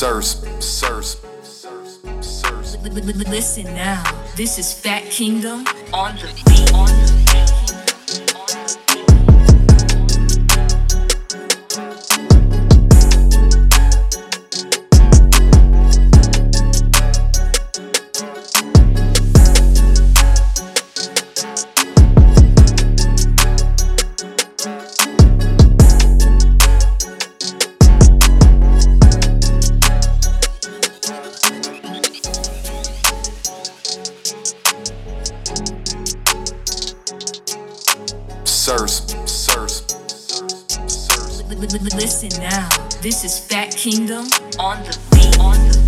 Surce, Surce, Surce. Listen now, this is Fat Kingdom on the beat. On the Surce, Surce. Listen now, this is Fat Kingdom on the beat. On the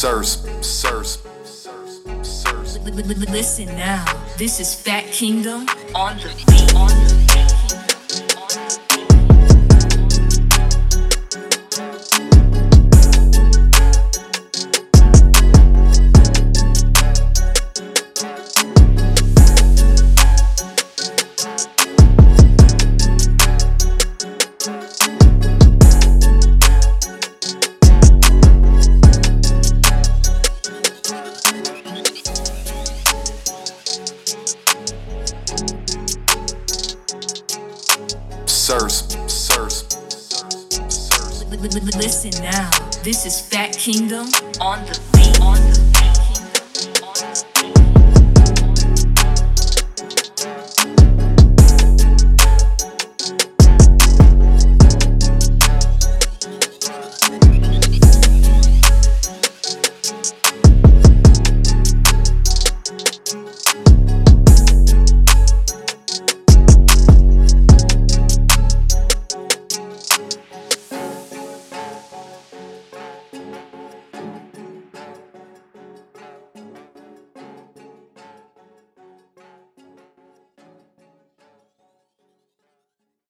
Surce, Surce, Surce, Surce. Listen now, this is Fat Kingdom on the beat. On the Surce, Surce, Surce. Listen now, this is Fat Kingdom on the beat. On the